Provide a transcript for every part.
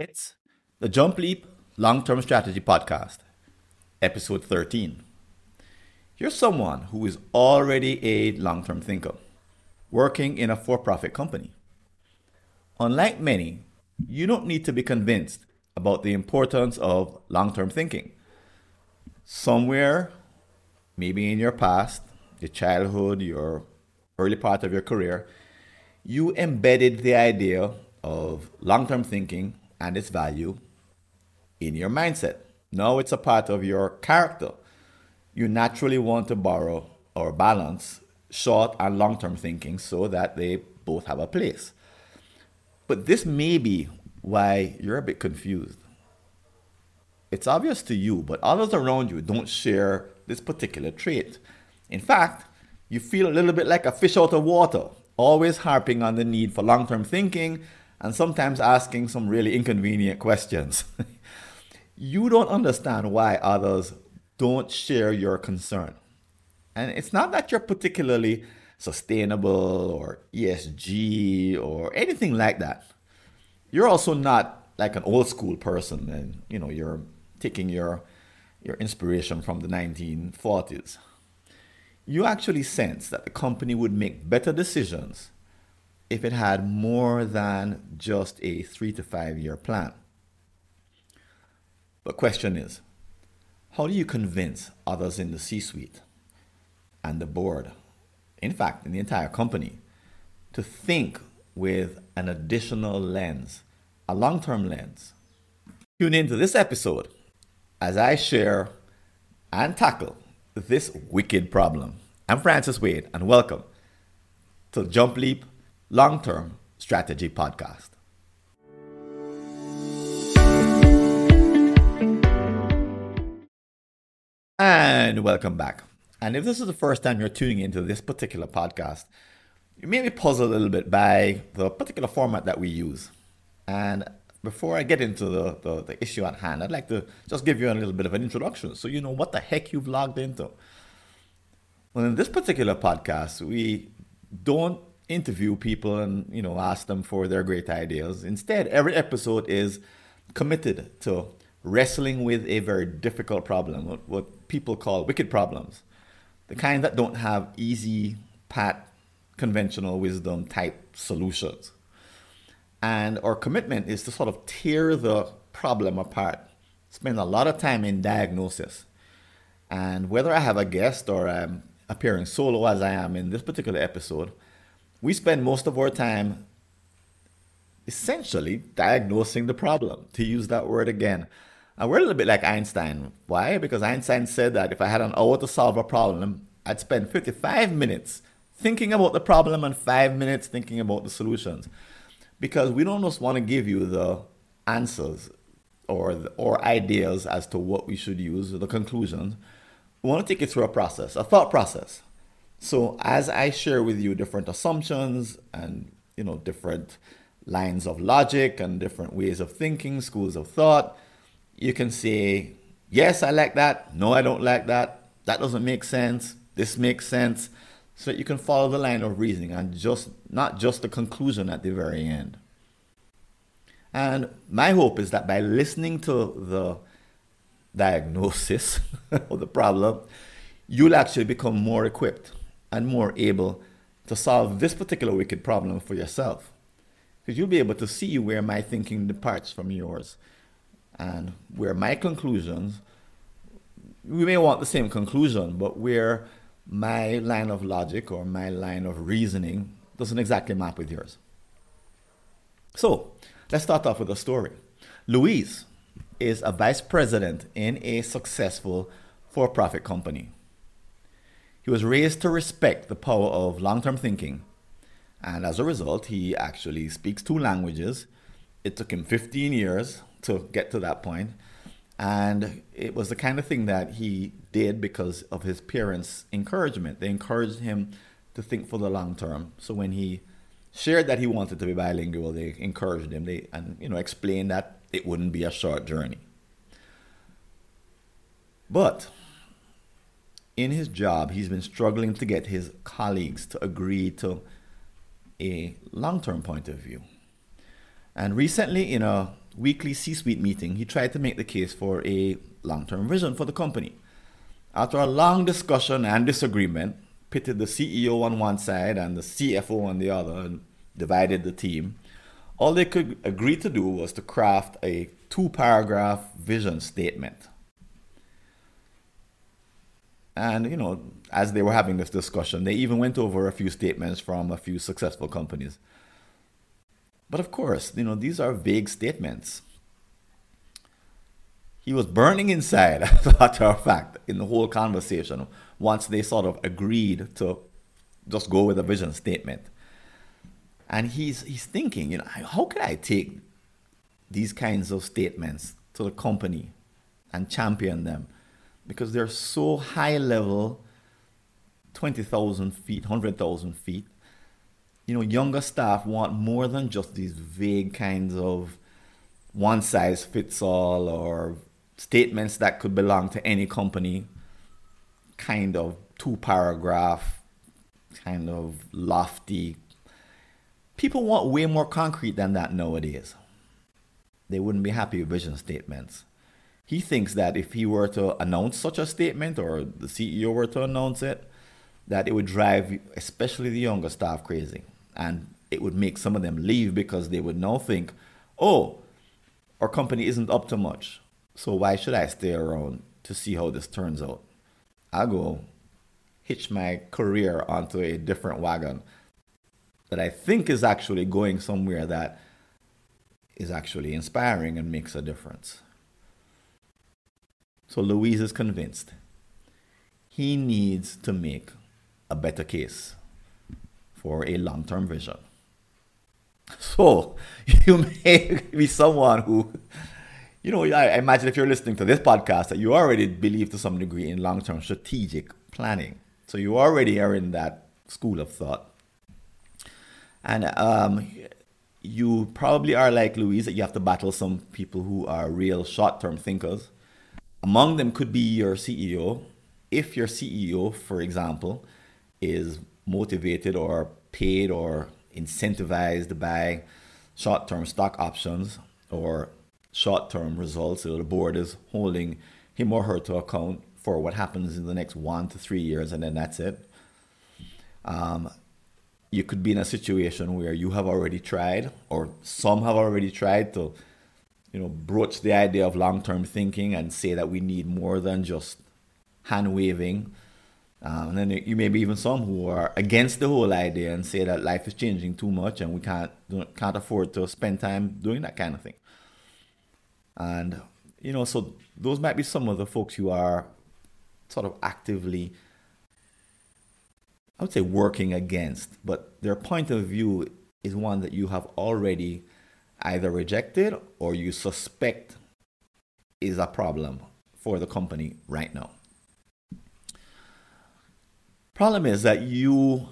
It's the Jump Leap Long Term Strategy Podcast, episode 13. You're someone who is already a long term thinker, working in a for profit company. Unlike many, you don't need to be convinced about the importance of long term thinking. Somewhere, maybe in your past, your childhood, your early part of your career, you embedded the idea of long term thinking and its value in your mindset. Now it's a part of your character. You naturally want to borrow or balance short and long term thinking so that they both have a place. But this may be why you're a bit confused. It's obvious to you, but others around you don't share this particular trait. In fact, you feel a little bit like a fish out of water, always harping on the need for long term thinking and sometimes asking some really inconvenient questions. you don't understand why others don't share your concern. And it's not that you're particularly sustainable or ESG or anything like that. You're also not like an old school person and you know you're taking your your inspiration from the 1940s. You actually sense that the company would make better decisions if it had more than just a three to five year plan. But question is, how do you convince others in the C-suite and the board, in fact, in the entire company, to think with an additional lens, a long-term lens? Tune into this episode as I share and tackle this wicked problem. I'm Francis Wade, and welcome to Jump Leap Long Term Strategy Podcast. And welcome back. And if this is the first time you're tuning into this particular podcast, you may be puzzled a little bit by the particular format that we use. And before I get into the, the, the, issue at hand, I'd like to just give you a little bit of an introduction so you know what the heck you've logged into. Well, in this particular podcast, we don't interview people and you know ask them for their great ideas. Instead, every episode is committed to wrestling with a very difficult problem, what, what people call wicked problems, the kind that don't have easy, pat, conventional wisdom type solutions. And our commitment is to sort of tear the problem apart, spend a lot of time in diagnosis. And whether I have a guest or I'm appearing solo as I am in this particular episode, we spend most of our time essentially diagnosing the problem, to use that word again. And we're a little bit like Einstein. Why? Because Einstein said that if I had an hour to solve a problem, I'd spend 55 minutes thinking about the problem and five minutes thinking about the solutions. Because we don't just want to give you the answers or, or ideas as to what we should use, the conclusions. We want to take you through a process, a thought process. So as I share with you different assumptions and you know different lines of logic and different ways of thinking, schools of thought, you can say, yes, I like that. No, I don't like that. That doesn't make sense. This makes sense. So that you can follow the line of reasoning and just not just the conclusion at the very end. And my hope is that by listening to the diagnosis of the problem, you'll actually become more equipped and more able to solve this particular wicked problem for yourself. Because you'll be able to see where my thinking departs from yours and where my conclusions, we may want the same conclusion, but where my line of logic or my line of reasoning doesn't exactly map with yours. So let's start off with a story. Louise is a vice president in a successful for profit company. He was raised to respect the power of long term thinking. And as a result, he actually speaks two languages. It took him 15 years to get to that point. And it was the kind of thing that he did because of his parents' encouragement. They encouraged him to think for the long term. So when he shared that he wanted to be bilingual, they encouraged him. They and you know explained that it wouldn't be a short journey. But in his job, he's been struggling to get his colleagues to agree to a long term point of view. And recently, in a weekly C suite meeting, he tried to make the case for a long term vision for the company. After a long discussion and disagreement, pitted the CEO on one side and the CFO on the other and divided the team. All they could agree to do was to craft a two paragraph vision statement. And, you know, as they were having this discussion, they even went over a few statements from a few successful companies. But of course, you know, these are vague statements. He was burning inside, as a matter of fact, in the whole conversation once they sort of agreed to just go with a vision statement. And he's he's thinking, you know, how could I take these kinds of statements to the company and champion them? Because they're so high level, 20,000 feet, 100,000 feet. You know, younger staff want more than just these vague kinds of one size fits all or statements that could belong to any company, kind of two paragraph, kind of lofty. People want way more concrete than that nowadays. They wouldn't be happy with vision statements. He thinks that if he were to announce such a statement or the CEO were to announce it, that it would drive especially the younger staff crazy. And it would make some of them leave because they would now think, oh, our company isn't up to much. So why should I stay around to see how this turns out? I'll go hitch my career onto a different wagon that I think is actually going somewhere that is actually inspiring and makes a difference. So Louise is convinced he needs to make a better case for a long term vision. So you may be someone who you know, I imagine if you're listening to this podcast that you already believe to some degree in long term strategic planning. So you already are in that school of thought. And um, you probably are like Louise that you have to battle some people who are real short term thinkers. Among them could be your CEO. If your CEO, for example, is motivated or paid or incentivized by short term stock options or short term results. So the board is holding him or her to account for what happens in the next one to three years, and then that's it. Um, you could be in a situation where you have already tried, or some have already tried to, you know, broach the idea of long term thinking and say that we need more than just hand waving. Um, and then you may be even some who are against the whole idea and say that life is changing too much and we can't can't afford to spend time doing that kind of thing. And, you know, so those might be some of the folks who are sort of actively, I would say, working against, but their point of view is one that you have already either rejected or you suspect is a problem for the company right now. Problem is that you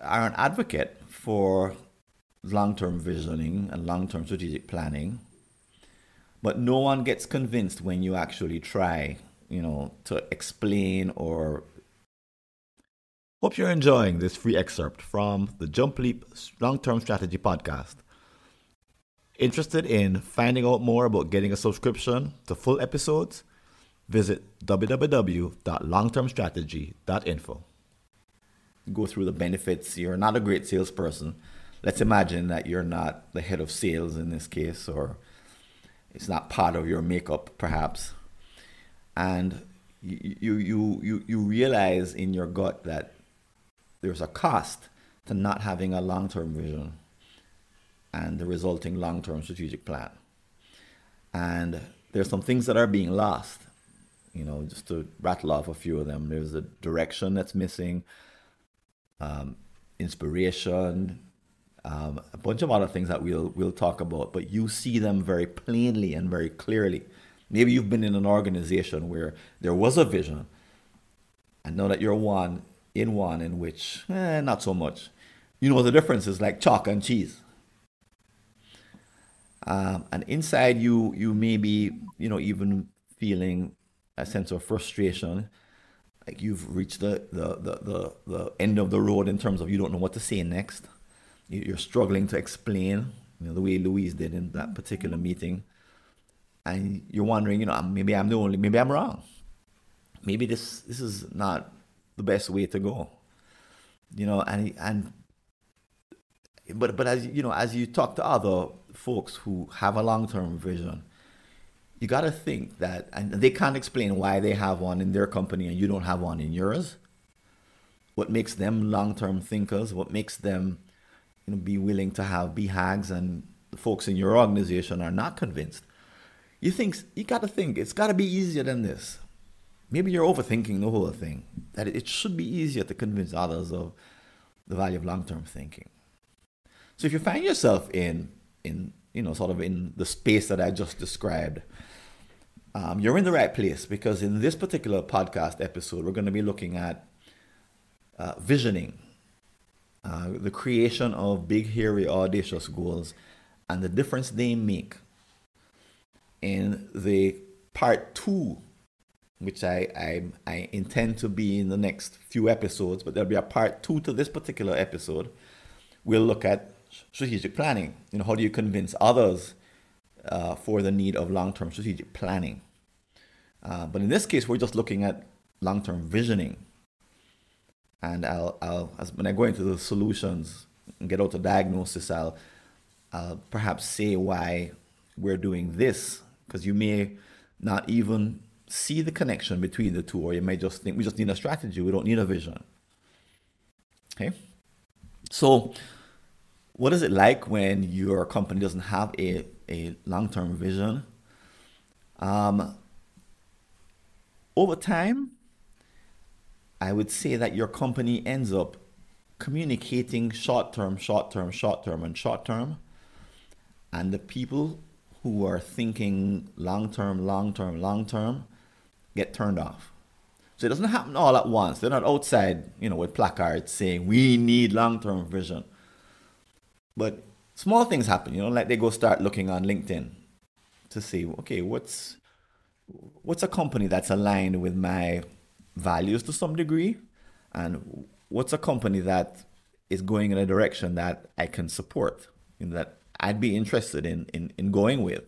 are an advocate for long term visioning and long term strategic planning but no one gets convinced when you actually try, you know, to explain or. Hope you're enjoying this free excerpt from the Jump Leap Long Term Strategy podcast. Interested in finding out more about getting a subscription to full episodes? Visit www.longtermstrategy.info. Go through the benefits. You're not a great salesperson. Let's imagine that you're not the head of sales in this case, or it's not part of your makeup, perhaps. And you, you, you, you realize in your gut that there's a cost to not having a long term vision and the resulting long term strategic plan. And there's some things that are being lost. You know, just to rattle off a few of them, there's a direction that's missing, um, inspiration, um, a bunch of other things that we'll we'll talk about, but you see them very plainly and very clearly. Maybe you've been in an organization where there was a vision, and know that you're one in one in which eh, not so much. You know the difference is like chalk and cheese. Um, and inside you, you may be, you know, even feeling a sense of frustration, like you've reached the, the, the, the, the end of the road in terms of you don't know what to say next you're struggling to explain you know, the way Louise did in that particular meeting. And you're wondering, you know, maybe I'm the only, maybe I'm wrong. Maybe this this is not the best way to go. You know, and and but but as you know, as you talk to other folks who have a long term vision, you got to think that, and they can't explain why they have one in their company and you don't have one in yours. What makes them long term thinkers? What makes them, you know, be willing to have BHAGs and the folks in your organization are not convinced? You think you got to think it's got to be easier than this. Maybe you're overthinking the whole thing. That it should be easier to convince others of the value of long term thinking. So if you find yourself in in you know sort of in the space that I just described, um, you're in the right place because in this particular podcast episode, we're going to be looking at uh, visioning, uh, the creation of big, hairy, audacious goals, and the difference they make. In the part two, which I, I, I intend to be in the next few episodes, but there'll be a part two to this particular episode. We'll look at strategic planning. You know, how do you convince others uh, for the need of long-term strategic planning? Uh, but in this case, we're just looking at long-term visioning. And I'll, I'll as, when I go into the solutions and get out the diagnosis, I'll, I'll perhaps say why we're doing this, because you may not even see the connection between the two, or you may just think we just need a strategy, we don't need a vision. Okay? So what is it like when your company doesn't have a, a long-term vision? Um, over time, I would say that your company ends up communicating short term, short term, short term, and short term. And the people who are thinking long term, long term, long term get turned off. So it doesn't happen all at once. They're not outside, you know, with placards saying we need long term vision. But small things happen, you know, like they go start looking on LinkedIn to see, okay, what's what's a company that's aligned with my values to some degree, and what's a company that is going in a direction that I can support, in that I'd be interested in in, in going with.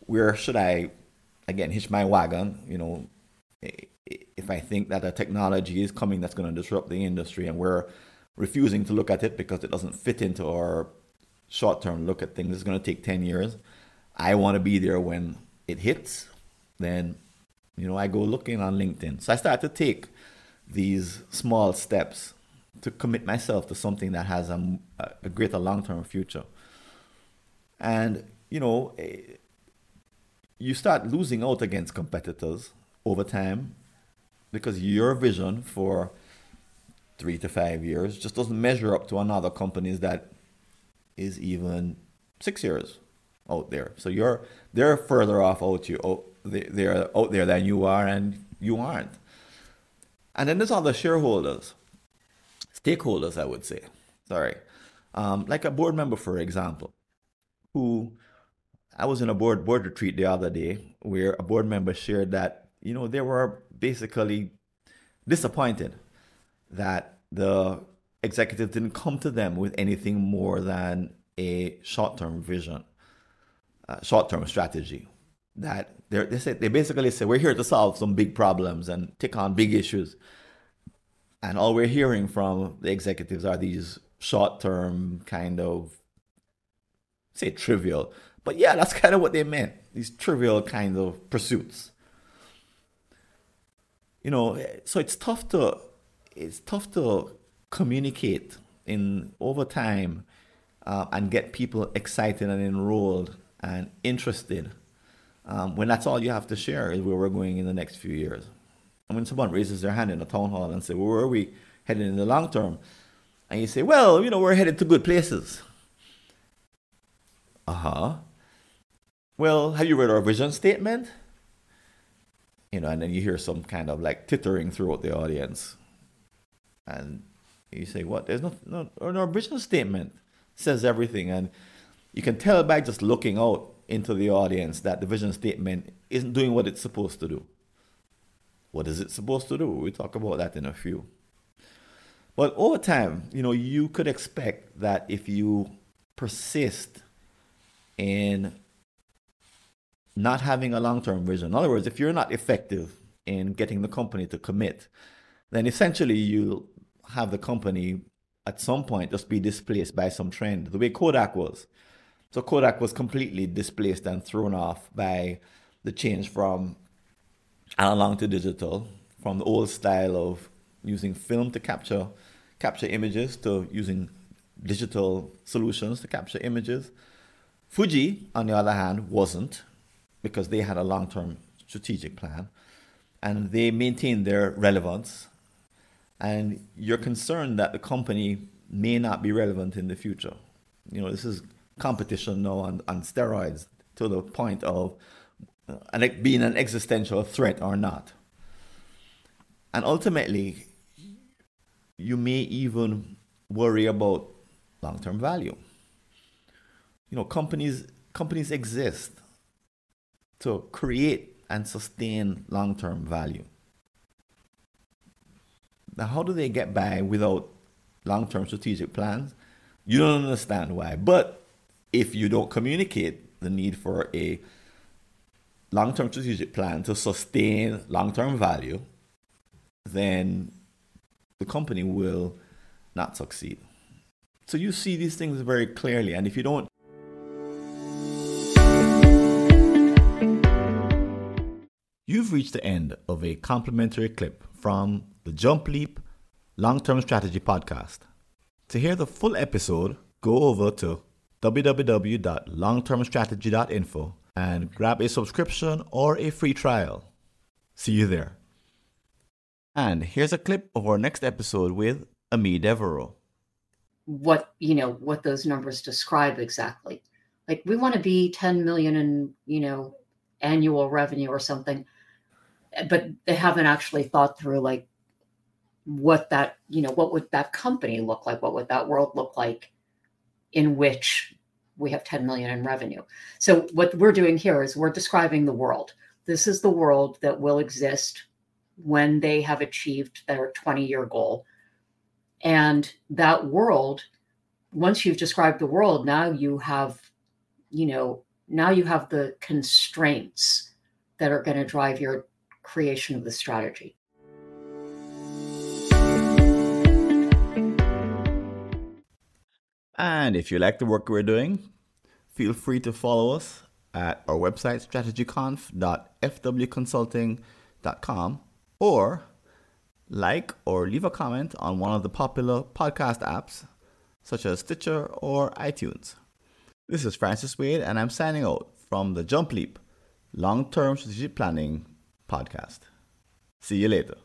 Where should I, again, hitch my wagon? You know, if I think that a technology is coming that's going to disrupt the industry, and we're refusing to look at it because it doesn't fit into our short term look at things. It's going to take 10 years. I want to be there when it hits. Then, you know, I go looking on LinkedIn. So I start to take these small steps to commit myself to something that has a, a greater long term future. And, you know, eh, you start losing out against competitors over time because your vision for three to five years just doesn't measure up to another company's that is even six years out there. So you're they're further off out you they're out there than you are, and you aren't. And then there's other shareholders, stakeholders, I would say. Sorry, um, like a board member, for example, who I was in a board board retreat the other day where a board member shared that you know they were basically disappointed that the executive didn't come to them with anything more than a short-term vision, short-term strategy. That they they basically say we're here to solve some big problems and take on big issues, and all we're hearing from the executives are these short-term kind of say trivial, but yeah, that's kind of what they meant. These trivial kind of pursuits. You know, so it's tough to it's tough to communicate in over time uh, and get people excited and enrolled and interested um, when that's all you have to share is where we're going in the next few years. And when someone raises their hand in a town hall and say, well, where are we headed in the long term? And you say, well, you know, we're headed to good places. Uh-huh. Well, have you read our vision statement? You know, and then you hear some kind of like tittering throughout the audience. And you say, what? There's no, no, no vision statement says everything. And you can tell by just looking out into the audience that the vision statement isn't doing what it's supposed to do. What is it supposed to do? We'll talk about that in a few. But over time, you know, you could expect that if you persist in not having a long term vision. In other words, if you're not effective in getting the company to commit, then essentially you'll have the company at some point just be displaced by some trend, the way Kodak was. So Kodak was completely displaced and thrown off by the change from analog to digital, from the old style of using film to capture capture images to using digital solutions to capture images. Fuji, on the other hand, wasn't because they had a long-term strategic plan and they maintained their relevance and you're concerned that the company may not be relevant in the future. You know, this is competition now on, on steroids to the point of uh, being an existential threat or not. And ultimately, you may even worry about long-term value. You know, companies companies exist to create and sustain long-term value. Now, how do they get by without long-term strategic plans? You don't understand why. But if you don't communicate the need for a long-term strategic plan to sustain long-term value, then the company will not succeed. So you see these things very clearly. And if you don't You've reached the end of a complimentary clip from the Jump Leap Long Term Strategy Podcast. To hear the full episode, go over to www.longtermstrategy.info and grab a subscription or a free trial. See you there. And here's a clip of our next episode with Ami Devereaux. What you know, what those numbers describe exactly. Like we want to be 10 million in, you know, annual revenue or something. But they haven't actually thought through like what that, you know, what would that company look like? What would that world look like in which we have 10 million in revenue? So what we're doing here is we're describing the world. This is the world that will exist when they have achieved their 20 year goal. And that world, once you've described the world, now you have, you know, now you have the constraints that are going to drive your creation of the strategy. And if you like the work we're doing, feel free to follow us at our website, strategyconf.fwconsulting.com or like or leave a comment on one of the popular podcast apps such as Stitcher or iTunes. This is Francis Wade, and I'm signing out from the Jump Leap Long Term Strategic Planning Podcast. See you later.